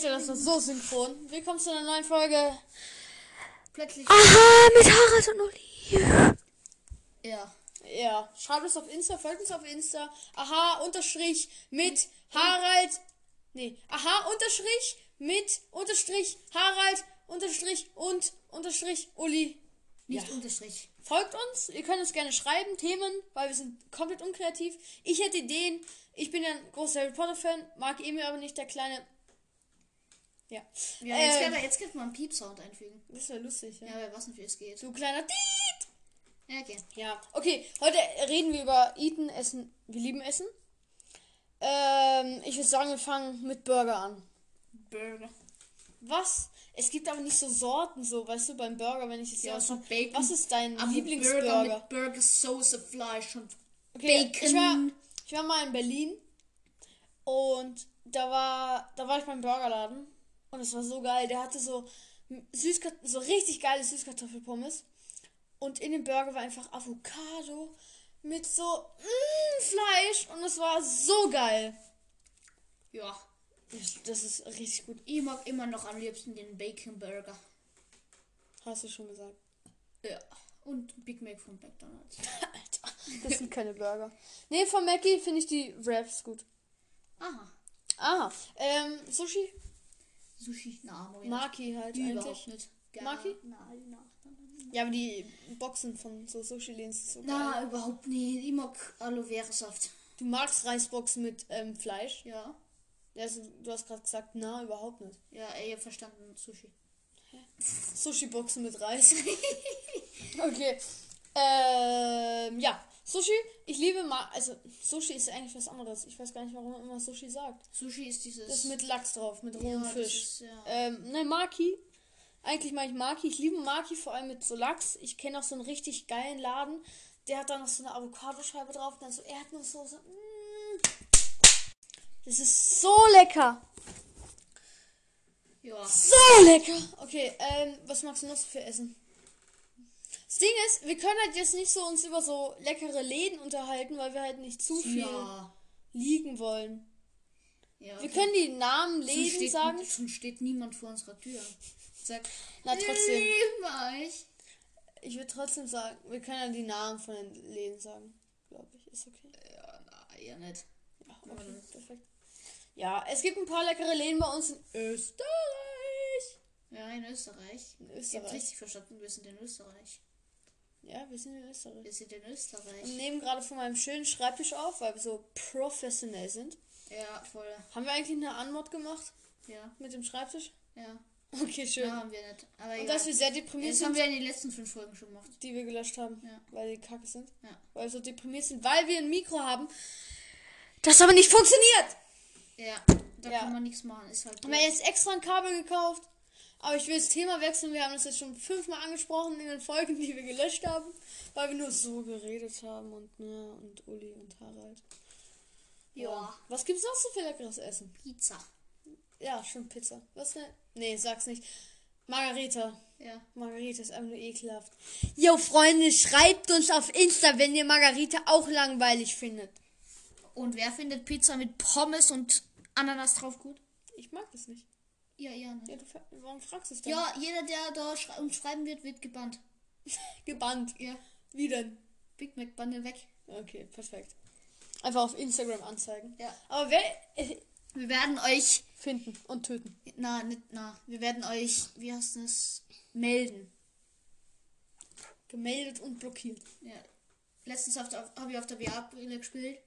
Alter, das war so synchron. Willkommen zu einer neuen Folge. Plötzlich. Aha, mit Harald und Oli. Ja. Ja, schreibt es auf Insta, folgt uns auf Insta. Aha, unterstrich mit Harald. Nee, aha, unterstrich mit unterstrich Harald unterstrich und unterstrich Uli. Nicht Ja. Unterstrich. Folgt uns, ihr könnt uns gerne schreiben, Themen, weil wir sind komplett unkreativ. Ich hätte Ideen. Ich bin ja ein großer Harry Potter Fan, mag Emil aber nicht, der kleine. Ja. Ja, jetzt, Ähm, kann man, jetzt könnte man einen Piep-Sound einfügen. Das wäre lustig, ja. Ja, wer weiß nicht, wie es geht. Du kleiner Tiet! Ja, okay. Ja, okay, heute reden wir über Eaten, Essen. Wir lieben Essen. Ähm, ich würde sagen, wir fangen mit Burger an. Burger. Was? Es gibt aber nicht so Sorten, so, weißt du, beim Burger, wenn ich es Ja, so Bacon. Was ist dein Aber Burger Lieblingsburger? mit Burger, Soße, Fleisch und Okay, Bacon. Ich war, ich war mal in Berlin und da war, da war ich beim Burgerladen und es war so geil. Der hatte so Süßkart so richtig geile Süßkartoffelpommes und in dem Burger war einfach Avocado mit so mm, Fleisch und es war so geil. Ja. Das, das ist richtig gut. Ich mag immer noch am liebsten den Bacon Burger. Hast du schon gesagt. Ja. Und Big Mac von McDonalds. Alter, das sind keine Burger. Nee, von Mackie finde ich die Wraps gut. Aha. Ah, ähm, Sushi? Sushi, na, Moja. Maki halt Überhaupt eigentlich. nicht. Gar- Maki? Nein, nein, nein. Ja, aber die Boxen von so Sushi-Läden sind so geil. Na, überhaupt nicht. Ich mag Aloe Vera Saft. Du magst Reisboxen mit ähm, Fleisch? Ja. Also, du hast gerade gesagt, na, überhaupt nicht. Ja, ey, verstanden. Sushi. Sushi-Boxen mit Reis. okay. Ähm, ja. Sushi, ich liebe Ma also Sushi ist eigentlich was anderes. Ich weiß gar nicht, warum man immer Sushi sagt. Sushi ist dieses. Das ist mit Lachs drauf, mit ja, rohem das Fisch. Ist, ja. Ähm, ne, Maki. Eigentlich mag ich Maki. Ich liebe Maki vor allem mit so Lachs. Ich kenne auch so einen richtig geilen Laden. Der hat da noch so eine Avocadoscheibe drauf und dann so Erdnusssoße. Mm. Das ist so lecker. ja. So lecker. Okay, ähm, was magst du noch so für Essen? Das Ding ist, wir können halt jetzt nicht so uns über so leckere Läden unterhalten, weil wir halt nicht zu viel Ja. liegen wollen. ja. Wir können die Namen Schon Läden steht, sagen. Schon steht niemand vor unserer Tür. Sag, Na, trotzdem. euch. Ich würde trotzdem sagen, wir können ja die Namen von den Läden sagen. Glaube ich, ist okay. Ja, na, eher nicht. Ja, okay, perfekt. Ja, es gibt ein paar leckere Läden bei uns in Österreich. Ja, in Österreich. In Ich Österreich. richtig verstanden, wir sind in Österreich. Ja, wir sind in Österreich. Wir sind in Österreich. Und nehmen gerade von meinem schönen Schreibtisch auf, weil wir so professionell sind. Ja, voll. Haben wir eigentlich eine Anmod gemacht Ja, mit dem Schreibtisch? ja. Okay, schön. Ja, haben wir nicht. Aber Und egal. dass wir sehr deprimiert Das haben sind, wir in den letzten fünf Folgen schon gemacht. die wir gelöscht haben, Ja. weil die kacke sind. Ja. Weil wir so deprimiert sind, weil wir ein Mikro haben, das aber nicht funktioniert. Ja, da Ja. kann man nichts machen. Ist halt. Haben wir jetzt extra ein Kabel gekauft. Aber ich will das Thema wechseln. Wir haben das jetzt schon fünfmal angesprochen in den Folgen, die wir gelöscht haben. Weil wir nur so geredet haben. Und ja, und Uli und Harald. Ja. Was gibt's noch so für leckeres Essen? Pizza. Ja, schon Pizza. Was ne? Nee, sag's nicht. Margarita. Ja. Margarita ist einfach nur ekelhaft. Yo, Freunde, schreibt uns auf Insta, wenn ihr Margarita auch langweilig findet. Und wer findet Pizza mit Pommes und Ananas drauf gut? Ich mag das nicht. Ja, ja. Ne? Ja, du, warum fragst du es dann? Ja, jeder, der da schrei uns schreiben wird, wird gebannt. Gebannt. Ja. Wie denn? Big Mac Bande weg. Okay, perfekt. Einfach auf Instagram anzeigen. Ja. Aber wer äh, Wir werden euch. finden und töten? Na, nicht, na. Wir werden euch, wie heißt das? Melden. Gemeldet und blockiert. Ja. Letztens habe hab ich auf der VR-Brille gespielt.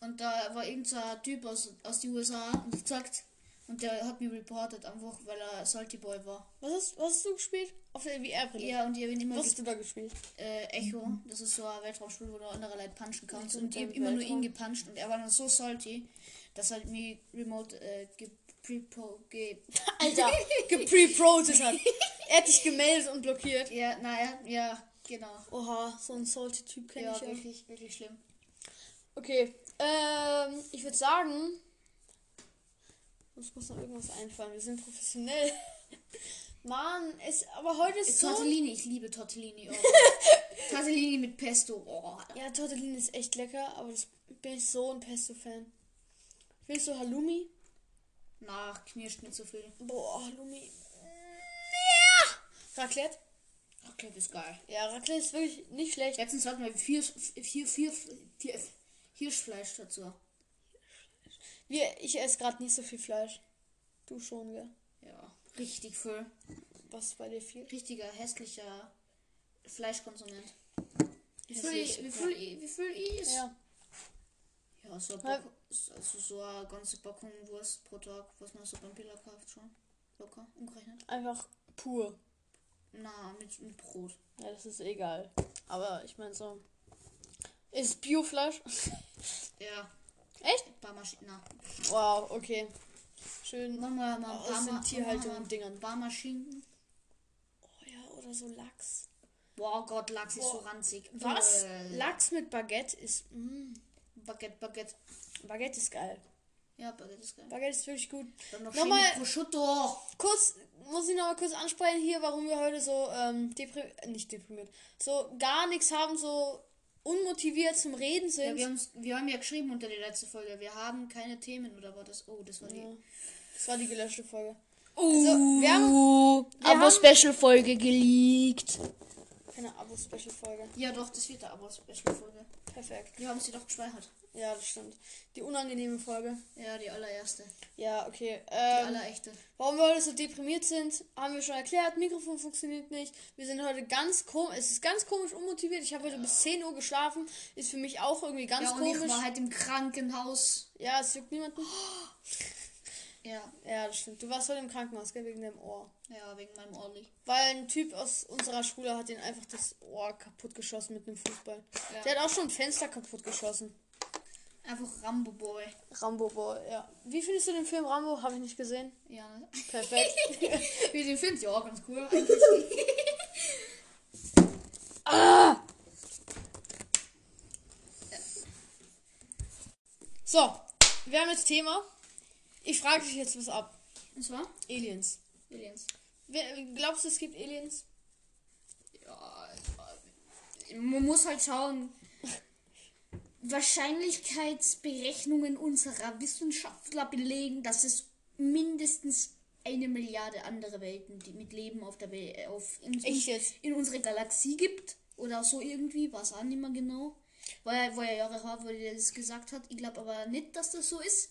Und da war irgend so Typ aus, aus den USA und gesagt. Und der hat mich reportet einfach, weil er Salty Boy war. Was hast, was hast du gespielt? Auf der VR-Brille? Ja, und ich habe ihn immer Was hast du da gespielt? äh, Echo. Das ist so ein Weltraumspiel, wo du andere Leute punchen kannst. Und ist ich hab denn immer nur ihn gepuncht und er war dann so salty, dass er mich remote äh, geprepo ge Alter, gepreprotet hat. Er hat dich gemeldet und blockiert. Ja, naja, ja, genau. Oha, so ein salty Typ kenne Ja, ich ja. wirklich, wirklich schlimm. Okay, ähm, ich würde sagen, uns muss noch irgendwas einfallen. Wir sind professionell. Mann, es, aber heute ist so... Tortellini, ich liebe Tortellini. Oh. Tortellini mit Pesto. Oh. Ja, Tortellini ist echt lecker, aber das bin ich so ein Pesto-Fan. Ich will so Halloumi. Nach knirscht nicht so viel. Boah, Lumi. Ja. Raclette? Raclette ist geil. Ja, Raclette ist wirklich nicht schlecht. Letztens hatten wir vier, vier, vier, vier Hirschfleisch dazu. Wir, ich esse gerade nicht so viel Fleisch. Du schon, gell? Ja, richtig voll. Was ist bei dir viel? Richtiger hässlicher Fleischkonsument. Wie viel, ich- wie viel, ich- wie viel ich is? Ja. Ja, so, ein. Pack, also so eine ganze Packung Wurst pro Tag, was man so beim Billa kauft schon. Locker, umgerechnet. Einfach pur. Na, mit, mit Brot. Ja, das ist egal. Aber ich meine so. Ist Biofleisch? Ja. Echt? Barmaschinen. Wow, okay. Schön. Machen wir mal Aus den Tierhaltung und Dingern. Barmaschinen. Oh ja, oder so Lachs. Boah Gott, Lachs ist Boah. so ranzig. Was? Äh, Lachs mit Baguette ist. Mm, Baguette, Baguette. Baguette ist geil. Ja, Baguette ist geil. Baguette ist wirklich gut. Dann noch Nochmal- Prosciutto. Kurz, muss ich noch mal kurz ansprechen hier, warum wir heute so ähm, deprimiert, nicht deprimiert, so gar nichts haben, so unmotiviert zum Reden Ja, sind. wir, haben's- wir haben ja geschrieben unter die letzte Folge, wir haben keine Themen oder war das? Oh, das war die. Ja. Das war die gelöschte Folge. Oh, Also, wir haben- wir aber Special-Folge geleakt. Keine Abo-Special-Folge. Ja, doch, das wird der Abo-Special-Folge. Perfekt. Wir haben sie doch gespeichert. Ja, das stimmt. Die unangenehme Folge. Ja, die allererste. Ja, okay. Die Ähm, allerechte. warum wir heute so deprimiert sind, haben wir schon erklärt. Mikrofon funktioniert nicht. Wir sind heute ganz komisch. Es ist ganz komisch unmotiviert. Ich habe heute bis 10 Uhr geschlafen. Ist für mich auch irgendwie ganz Ja, und ich komisch. war halt im Krankenhaus. Ja, es juckt niemanden. Ja, Ja, das stimmt. Du warst heute im Krankenhaus, gell, wegen deinem Ohr. ja, wegen meinem Orli. Weil ein Typ aus unserer Schule hat den einfach das Ohr kaputt geschossen mit einem Fußball. Ja. Der hat auch schon ein Fenster kaputt geschossen. Einfach Rambo Boy. Rambo Boy, ja. Wie findest du den Film Rambo? Habe ich nicht gesehen. Ja, ne? Perfekt. Wie den findest ja, ganz cool. Eigentlich. so, wir haben jetzt Thema. Ich frage dich jetzt was ab. Und zwar? Aliens. Aliens. Glaubst du, es gibt Aliens? Ja, man muss halt schauen. Wahrscheinlichkeitsberechnungen unserer Wissenschaftler belegen, dass es mindestens eine Milliarde andere Welten, die mit Leben auf der Welt, auf in, in unserer Galaxie gibt oder so irgendwie, was auch nicht mehr genau. War war ja Jahre her, wo der das gesagt hat. Ich glaube aber nicht, dass das so ist.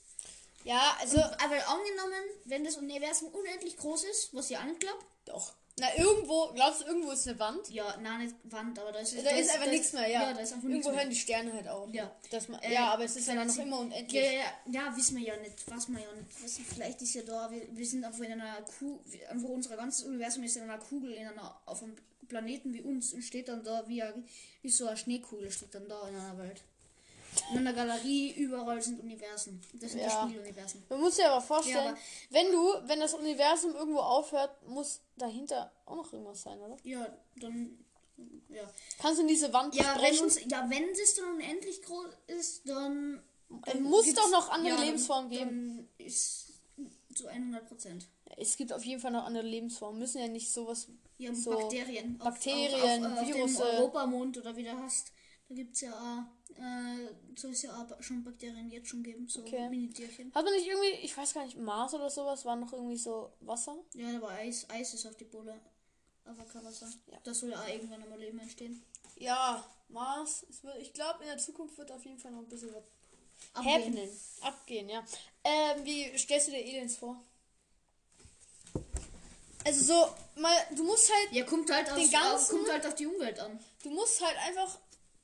Ja, also. Aber angenommen, wenn das Universum unendlich groß ist, was ich auch nicht glaube, Doch. Na, irgendwo, glaubst du, irgendwo ist eine Wand? ja, nein, nicht Wand, aber da ist, Da ist einfach da nichts mehr, ja. Ja, da ist einfach Irgendwo mehr. hören die Sterne halt auf. Ja. Das Äh, ja, aber es ist ja dann noch immer unendlich. Ja, ja, ja, wissen wir ja nicht. Was wir ja nicht wissen. Vielleicht ist ja da, wir, wir sind einfach in einer Kugel, einfach unser ganzes Universum ist in einer Kugel, in einer, auf einem Planeten wie uns und steht dann da wie, wie so eine Schneekugel steht dann da in einer Welt. In einer Galerie, überall sind Universen. Das sind Ja. die Spieluniversen. Man muss sich aber vorstellen, Ja, aber- wenn du, wenn das Universum irgendwo aufhört, muss dahinter auch noch irgendwas sein, oder? Ja, dann. Ja. Kannst du in diese Wand Ja, wenn brechen? uns, ja, wenn es dann unendlich groß ist, dann. Dann muss doch noch andere ja, Lebensformen geben. Dann ist zu 100 Prozent. Es gibt auf jeden Fall noch andere Lebensformen. Müssen ja nicht sowas. Ja, So, Bakterien. Bakterien, auf, auf, auf, Virusse. Auf dem Europamond oder wie du hast. Da gibt es ja auch, äh, soll es ja auch schon Bakterien jetzt schon geben, so Okay. Mini-Tierchen. Hat man nicht irgendwie, ich weiß gar nicht, Mars oder sowas, war noch irgendwie so Wasser? Ja, da war Eis. Eis ist auf die Pole. Aber kein Wasser. Ja. Da soll ja auch irgendwann einmal Leben entstehen. Ja, Mars. Wird, ich glaube, in der Zukunft wird auf jeden Fall noch ein bisschen was Abgehen. happening. Abgehen, ja. Ähm, wie stellst du dir Aliens vor? Also so, mal, du musst halt, Ja, kommt halt, auf, Den ganzen- kommt halt auf die Umwelt an. du musst halt einfach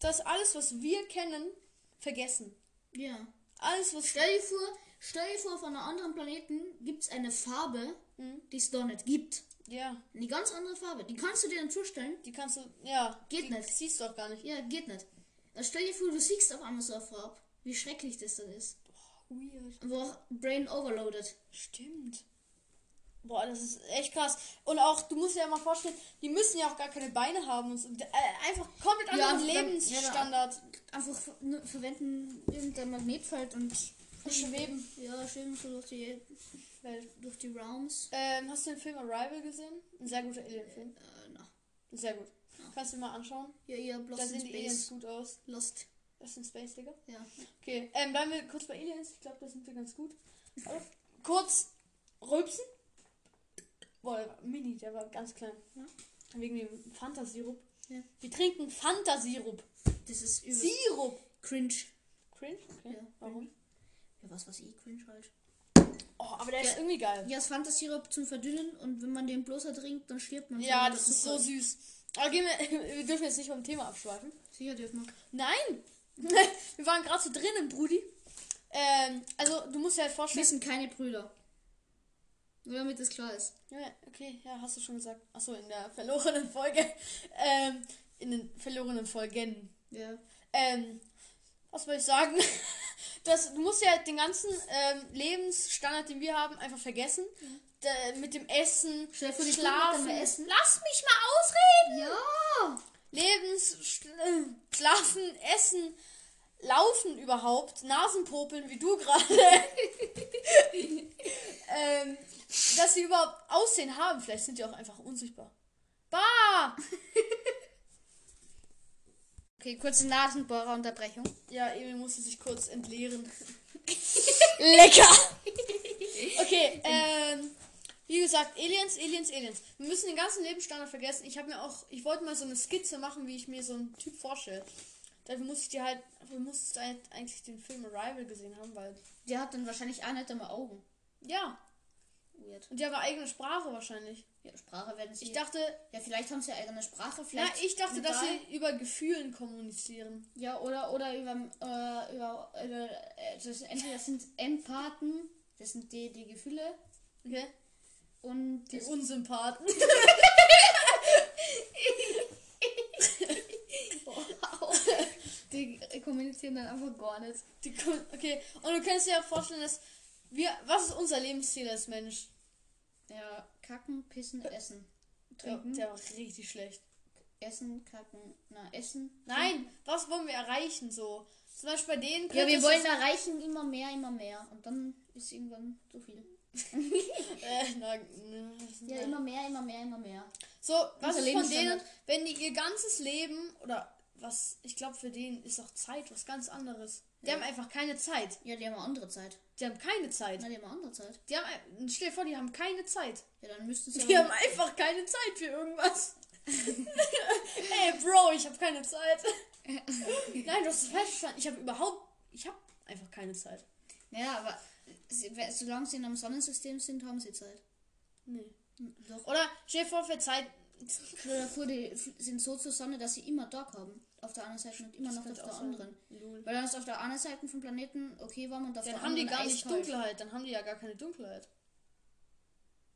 das alles, was wir kennen, vergessen. Ja. Alles, was Stell dir vor, stell dir vor, auf einem anderen Planeten gibt es eine Farbe, Mhm. die es da nicht gibt. Ja, Eine ganz andere Farbe. Die kannst du dir dann zustellen. die kannst du, ja, Geht die nicht. siehst du auch gar nicht. Ja, geht nicht. Also stell dir vor, du siehst auf einmal so eine Farbe. Wie schrecklich das dann ist. Weird. Einfach Brain overloaded. Stimmt. Boah, das ist echt krass. Und auch, du musst dir ja mal vorstellen, die müssen ja auch gar keine Beine haben. Und so. äh, einfach komplett Ja, anderen dann- Lebensstandard. Einfach ver nur verwenden irgendein Magnetfeld und Schweben. Ja, schweben so durch die, durch die Realms. Ähm, hast du den Film Arrival gesehen? Ein sehr guter Alien-Film. Äh, na. Sehr gut. Kannst du mal anschauen? Ja, ihr habt Da Lost in sehen die Aliens Space. gut aus. Lost. Lost in Space, Digga. Ja. Okay, ähm, bleiben wir kurz bei Aliens. Ich glaube, da sind wir ganz gut. Kurz rülpsen. Boah, mini, der war ganz klein. Ja? Wegen dem Fantasirup. Ja. Wir trinken Fantasirup. Das ist übel. Sirup. Cringe. Cringe? Okay. Ja, Warum? Ja, was weiß ich, cringe halt. Oh, aber der ist Ja. irgendwie geil. Ja, das Fantasirup zum Verdünnen und wenn man den bloß trinkt, dann stirbt man. Ja, das der ist so Zucker. süß. Aber gehen wir, wir dürfen jetzt nicht vom Thema abschweifen. Sicher dürfen wir. Nein! wir waren gerade so drinnen, Brudi. Ähm, also, du musst dir halt Wir vorstellen. sind keine Brüder. Nur damit das klar ist. Ja, okay, ja, hast du schon gesagt. Achso, in der verlorenen Folge. Ähm, in den verlorenen Folgen. Ja. Ähm, was soll ich sagen? Das, du musst ja den ganzen ähm, Lebensstandard, den wir haben, einfach vergessen. Da, mit dem Essen, Schlafen. Essen. Lass mich mal ausreden! Ja! Lebens, äh, Schlafen, Essen, Laufen überhaupt, Nasenpopeln, wie du gerade. ähm, dass sie überhaupt Aussehen haben. Vielleicht sind die auch einfach unsichtbar. Bah! Okay, kurze Nasenbohrerunterbrechung. Ja, Emil musste sich kurz entleeren. Lecker! Okay, ähm, wie gesagt, Aliens, Aliens, Aliens. Wir müssen den ganzen Lebensstandard vergessen. Ich habe mir auch, ich wollte mal so eine Skizze machen, wie ich mir so einen Typ vorstelle. Dafür muss ich dir halt, dafür musst du halt eigentlich den Film Arrival gesehen haben, weil, Der hat dann wahrscheinlich auch nicht einmal Augen. ja, Weird. und die haben eigene Sprache wahrscheinlich. Ja, Sprache werden sie. Ich dachte, ja, vielleicht haben sie ja eigene Sprache. na, Vielleicht ich dachte, dass sie über Gefühlen kommunizieren. Ja, oder, oder über, äh, über, über äh, das, entweder das sind Empathen, das sind die, die Gefühle Okay? und Die Unsympathen. die kommunizieren dann einfach gar nicht. Die, okay, und du kannst dir auch vorstellen, dass wir, was ist unser Lebensziel als Mensch? Ja, kacken, pissen, essen. Der, Trinken, der war richtig schlecht. essen, kacken, na, essen. Nein, was wollen wir erreichen so? Zum Beispiel bei denen. Ja, wir wollen erreichen immer mehr, immer mehr. Und dann ist irgendwann zu viel. Äh, na, sind Ja, immer mehr, immer mehr, immer mehr. So, was ist von denen, wenn die ihr ganzes Leben oder was, ich glaube für denen ist auch Zeit was ganz anderes. Die Ja. haben einfach keine Zeit. Ja, die haben eine andere Zeit. Die haben keine Zeit. Na, die haben eine andere Zeit. Die haben, ein- stell dir vor, die haben keine Zeit. Ja, dann müssten sie Die haben einfach keine Zeit für irgendwas. Ey, Bro, ich habe keine Zeit. Nein, du hast es falsch verstanden. Ich habe überhaupt, ich habe einfach keine Zeit. Ja, aber solange sie in einem Sonnensystem sind, haben sie Zeit. Nee. Doch. Oder stell dir vor, für Zeit. F- sind so zur Sonne, dass sie immer Tag haben. Auf der anderen Seite und immer noch auf der sein. anderen. Lol. Weil dann ist auf der anderen Seite vom Planeten okay warm und auf Dann der haben die anderen gar nicht. Dunkelheit. Dann haben die ja gar keine Dunkelheit.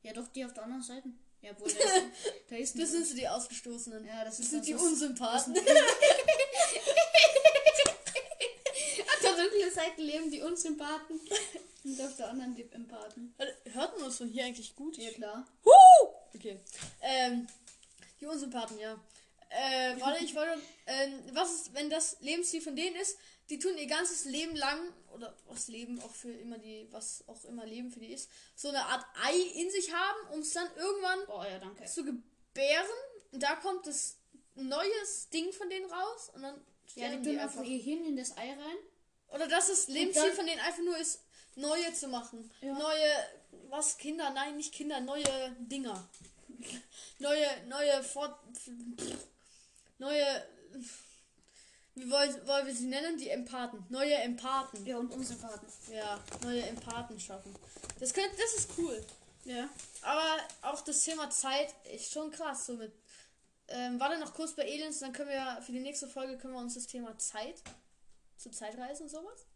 Ja, doch, die auf der anderen Seite. Ja, wohl, da ist, da ist Das sind so die Ausgestoßenen. Ja, das, Das sind die dann Unsympathen. Auf der dunklen Seite leben die Unsympathen und auf der anderen die Empathen. Hört man uns von hier eigentlich gut? Ja, klar. Huh! Okay. Ähm, die Unsympathen, ja. Äh, warte, ich wollte. Ähm, was ist, wenn das Lebensziel von denen ist? Die tun ihr ganzes Leben lang, oder was Leben auch für immer die, was auch immer Leben für die ist, so eine Art Ei in sich haben, um es dann irgendwann Oh ja, danke. zu gebären. Und da kommt das neues Ding von denen raus und dann Ja, die tun einfach ihr Hirn in das Ei rein. Oder dass das Lebensziel von denen einfach nur ist, neue zu machen. Ja. Neue, was, Kinder, nein, nicht Kinder, neue Dinger. Neue, neue Fort... Neue... Wie wollen, wollen wir sie nennen? Die Empathen. Neue Empathen. Ja, und Unsympathen. Ja, neue Empathen schaffen. Das könnte, das ist cool. Ja. Aber auch das Thema Zeit ist schon krass. So mit, ähm, warte noch kurz bei Aliens, dann können wir für die nächste Folge können wir uns das Thema Zeit, zu Zeitreisen und sowas.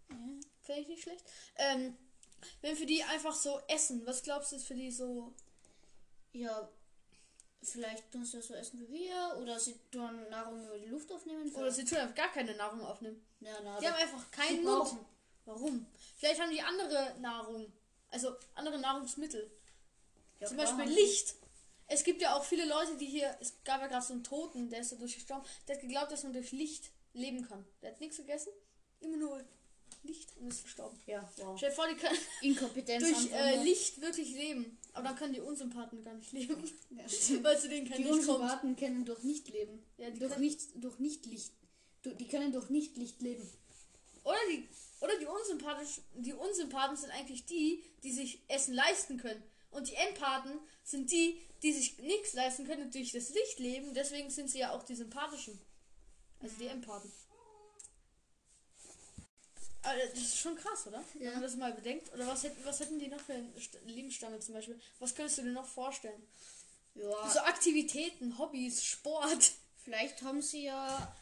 Finde ich nicht schlecht. Ähm, wenn für die einfach so essen, was glaubst du ist für die so? Ja, vielleicht tun sie das so essen wie wir oder sie tun Nahrung über die Luft aufnehmen. Oder sie tun einfach gar keine Nahrung aufnehmen. ja, na, Die haben einfach keinen Mund. Warum? Vielleicht haben die andere Nahrung, also andere Nahrungsmittel. Ja, Zum Beispiel Licht. Es gibt ja auch viele Leute, die hier. Es gab ja gerade so einen Toten, der ist dadurch gestorben. Der hat geglaubt, dass man durch Licht leben kann. Der hat nichts gegessen, immer nur Licht und ist verstorben. sie. Ja, wow. Stell dir vor, die können Inkompetenz durch äh. Licht wirklich leben. Aber dann können die Unsympathen gar nicht leben, Ja, stimmt. weil zu denen kein Die Licht kommt. Unsympathen können durch nicht leben. Ja, die durch nicht, durch nicht Licht. Du- Die können durch nicht Licht leben. Oder die, oder die Unsympathisch, die Unsympathen sind eigentlich die, die sich Essen leisten können. Und die Empathen sind die, die sich nichts leisten können und durch das Licht leben. Deswegen sind sie ja auch die sympathischen. Also die Empathen. Aber das ist schon krass, oder? Wenn Ja. man das mal bedenkt. Oder was hätten, was hätten die noch für einen St- Lebensstandard zum Beispiel? Was könntest du dir noch vorstellen? Ja, So Aktivitäten, Hobbys, Sport. vielleicht haben sie ja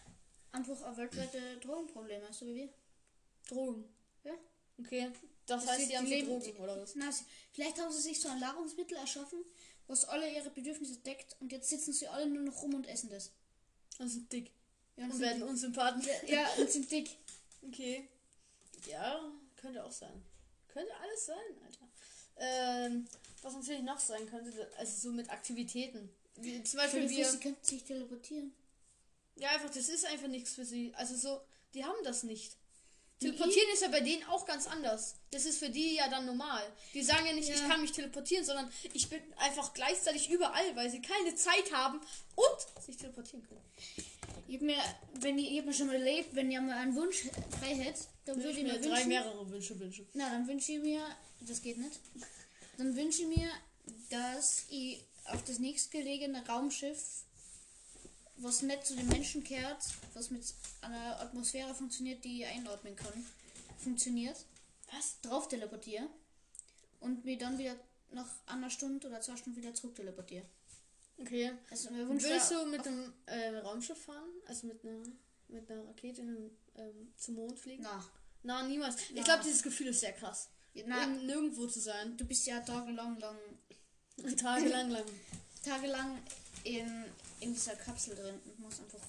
einfach ein weltweite Drogenprobleme, so wie wir. Drogen. Ja. Okay. Das, Das heißt, die haben die Drogen, oder was? Na, sie, vielleicht haben sie sich so ein Nahrungsmittel erschaffen, was alle ihre Bedürfnisse deckt und jetzt sitzen sie alle nur noch rum und essen das. Und sind dick. Ja, und Und sind, werden Unsympathen. ja, und sind dick. Okay. Ja, könnte auch sein. Könnte alles sein, Alter. Ähm, was natürlich noch sein könnte, also so mit Aktivitäten. Wie, zum Beispiel wir. sie könnten sich teleportieren. Ja, einfach, das ist einfach nichts für sie. Also so, die haben das nicht. Teleportieren ist ja bei denen auch ganz anders. Das ist für die ja dann normal. Die sagen ja nicht, Ja. ich kann mich teleportieren, sondern ich bin einfach gleichzeitig überall, weil sie keine Zeit haben und sich teleportieren können. Ich hab mir, wenn ich, ich hab mir schon mal erlebt, wenn ihr mal einen Wunsch frei hättet, dann würde ich mir drei wünschen. mehrere Wünsche wünschen. Na, dann wünsche ich mir, das geht nicht. Dann wünsche ich mir, dass ich auf das nächstgelegene Raumschiff, was nicht zu den Menschen kehrt, was mit einer Atmosphäre funktioniert, die ich einatmen kann, funktioniert, Was? drauf teleportiere und mir dann wieder nach einer Stunde oder zwei Stunden wieder zurück teleportiere. Okay. Also wär- du mit einem äh, Raumschiff fahren? Also mit einer, mit einer Rakete in den, ähm, zum Mond fliegen? Na, Na, niemals. Ich Na. glaube, dieses Gefühl ist sehr krass. na, In, nirgendwo zu sein. du bist ja tagelang lang, Tagelang lang. tagelang in, in dieser Kapsel drin und musst einfach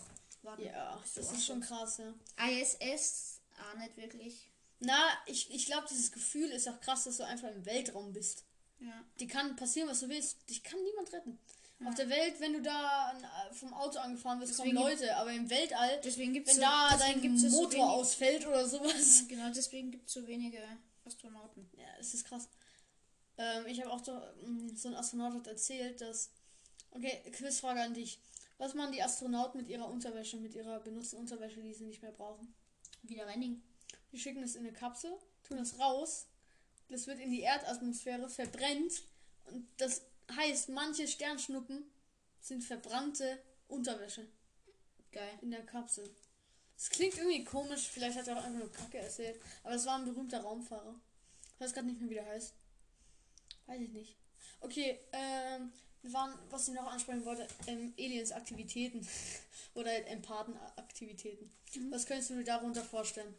warten. Ja, das ist schon krass, ja. ISS, ah, nicht wirklich. Na, ich, ich glaube, dieses Gefühl ist auch krass, dass du einfach im Weltraum bist. Ja. Die kann passieren, was du willst. Dich kann niemand retten. Auf der Welt, wenn du da äh, vom Auto angefahren wirst, kommen Deswegen- Leute. Aber im Weltall, Deswegen gibt es wenn so, da dein gibt's ja so Motor wenig- ausfällt oder sowas. Genau, deswegen gibt es so wenige Astronauten. Ja, das ist krass. Ähm, ich habe auch so, mm, so ein Astronaut hat erzählt, dass. Okay, Quizfrage an dich. Was machen die Astronauten mit ihrer Unterwäsche, mit ihrer benutzten Unterwäsche, die sie nicht mehr brauchen? Wieder reinigen. Die schicken es in eine Kapsel, tun das raus, das wird in die Erdatmosphäre verbrennt und das heißt, manche Sternschnuppen sind verbrannte Unterwäsche Geil. in der Kapsel. Das klingt irgendwie komisch, vielleicht hat er auch einfach nur Kacke erzählt, aber es war ein berühmter Raumfahrer. Ich weiß gerade nicht mehr, wie der heißt. Weiß ich nicht. Okay, ähm, wir waren, was ich noch ansprechen wollte, ähm, Aliens Aktivitäten oder halt Empathen Aktivitäten. Mhm. Was könntest du dir darunter vorstellen?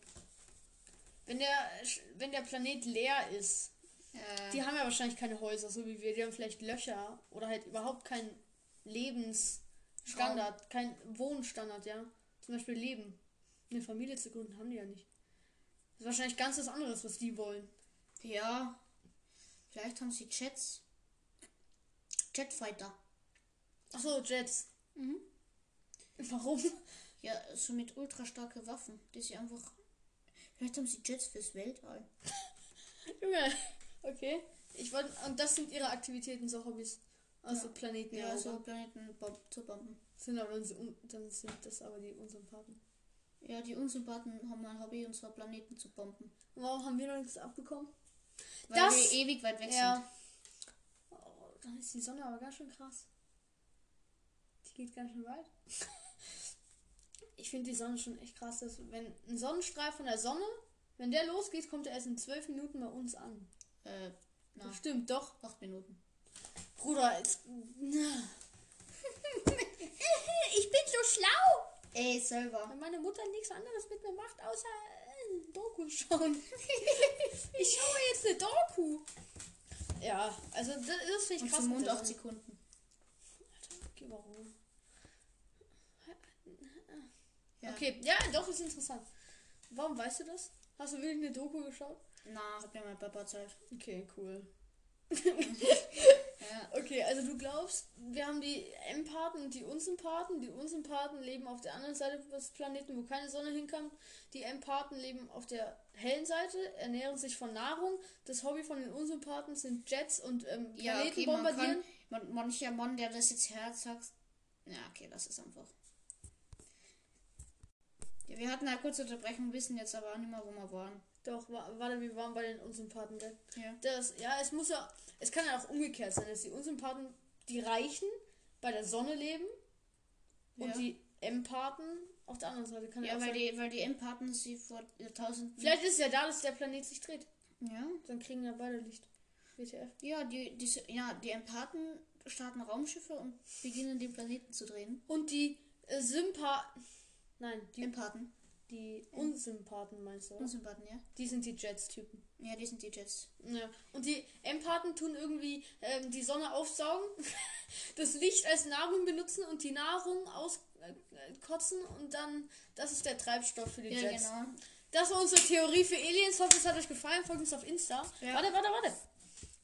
Wenn der, wenn der Planet leer ist, Äh, die haben ja wahrscheinlich keine Häuser, so wie wir, die haben vielleicht Löcher oder halt überhaupt keinen Lebensstandard, kein Wohnstandard, ja. Zum Beispiel Leben. Eine Familie zu gründen haben die ja nicht. Das ist wahrscheinlich ganz was anderes, was die wollen. ja. Vielleicht haben sie Jets. Jetfighter. Achso, Jets. Mhm. Warum? Ja, so mit ultra starke Waffen, die sie einfach. Vielleicht haben sie Jets fürs Weltall. Junge. Okay. Ich wollte, und das sind ihre Aktivitäten, so Hobbys. Also Ja. Planeten, Ja, ja. so Planeten zu bomben. Sind aber dann, sind- dann sind das aber die Unsympathen. Ja, die Unsympathen haben ein Hobby, unsere Planeten zu bomben. Und warum haben wir noch nichts abbekommen? Weil Das- wir ewig weit weg sind. Ja. Oh, dann ist die Sonne aber ganz schön krass. Die geht ganz schön weit. Ich finde die Sonne schon echt krass, dass wenn ein Sonnenstrahl von der Sonne, wenn der losgeht, kommt er erst in zwölf Minuten bei uns an. Äh, na, Stimmt, doch. acht Minuten. Bruder, jetzt. ich bin so schlau. Ey, selber. Weil meine Mutter nichts anderes mit mir macht, außer äh, Doku schauen. ich schaue jetzt eine Doku. Ja, also das, das finde ich Und krass. zum mit Mond der acht Sonne. Sekunden. Alter, okay, warum? Ja. Okay, ja, doch, ist interessant. Warum weißt du das? Hast du wirklich eine Doku geschaut? Na, hat mir mein Papa Zeit. Okay, cool. Ja. Okay, also du glaubst, wir haben die Empathen und die Unsympathen. Die Unsympathen leben auf der anderen Seite des Planeten, wo keine Sonne hinkommt. Die Empathen leben auf der hellen Seite, ernähren sich von Nahrung. Das Hobby von den Unsympathen sind Jets und ähm, Ja, Planeten okay, man bombardieren. kann, man, mancher Mann, der das jetzt hört, sagt, ja, okay, das ist einfach. Ja, wir hatten eine kurze Unterbrechung, wissen jetzt aber auch nicht mehr, wo wir waren. Doch, wa- warte, wir waren bei den Unsympathen, gell? Ja. Das, ja, es muss ja, es kann ja auch umgekehrt sein, dass die Unsympathen, die Reichen, bei der Sonne leben und Ja. die Empathen auf der anderen Seite. Kann ja, Ja, weil sein. die, weil die Empathen sie vor Jahrtausenden. Vielleicht ist es ja da, dass der Planet sich dreht. Ja. Dann kriegen ja beide Licht. WTF. Ja, die, diese, ja, die Empathen starten Raumschiffe und beginnen den Planeten zu drehen. Und die äh, Sympathen, nein, die, Empathen. Die Unsympathen meinst du? oder? Unsympathen, ja. Die sind die Jets-Typen. Ja, die sind die Jets. Ja. Und die Empathen tun irgendwie ähm, die Sonne aufsaugen, das Licht als Nahrung benutzen und die Nahrung auskotzen und dann, das ist der Treibstoff für die Ja, Jets. genau. Das war unsere Theorie für Aliens. Hoffe, es hat euch gefallen. Folgt uns auf Insta. Ja. Warte, warte, warte.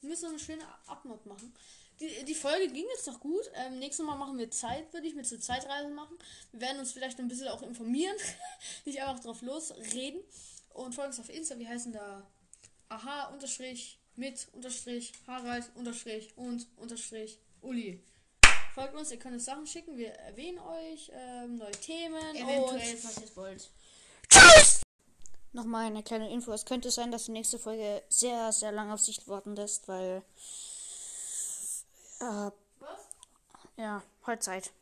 Wir müssen noch eine schöne Abmod machen. Die, die Folge ging jetzt noch gut. Ähm, nächstes Mal machen wir Zeit, würde ich mit so Zeitreisen machen. Wir werden uns vielleicht ein bisschen auch informieren. Nicht einfach drauf losreden. Und folgt uns auf Insta. Wie heißen da? Aha, unterstrich, mit, unterstrich, Harald, unterstrich und unterstrich, Uli. Folgt uns, ihr könnt uns Sachen schicken. Wir erwähnen euch ähm, neue Themen. Eventuell, und falls ihr wollt. Tschüss! Nochmal eine kleine Info. Es könnte sein, dass die nächste Folge sehr, sehr lang auf sich warten lässt, weil. Äh, Was? ja, heute Zeit.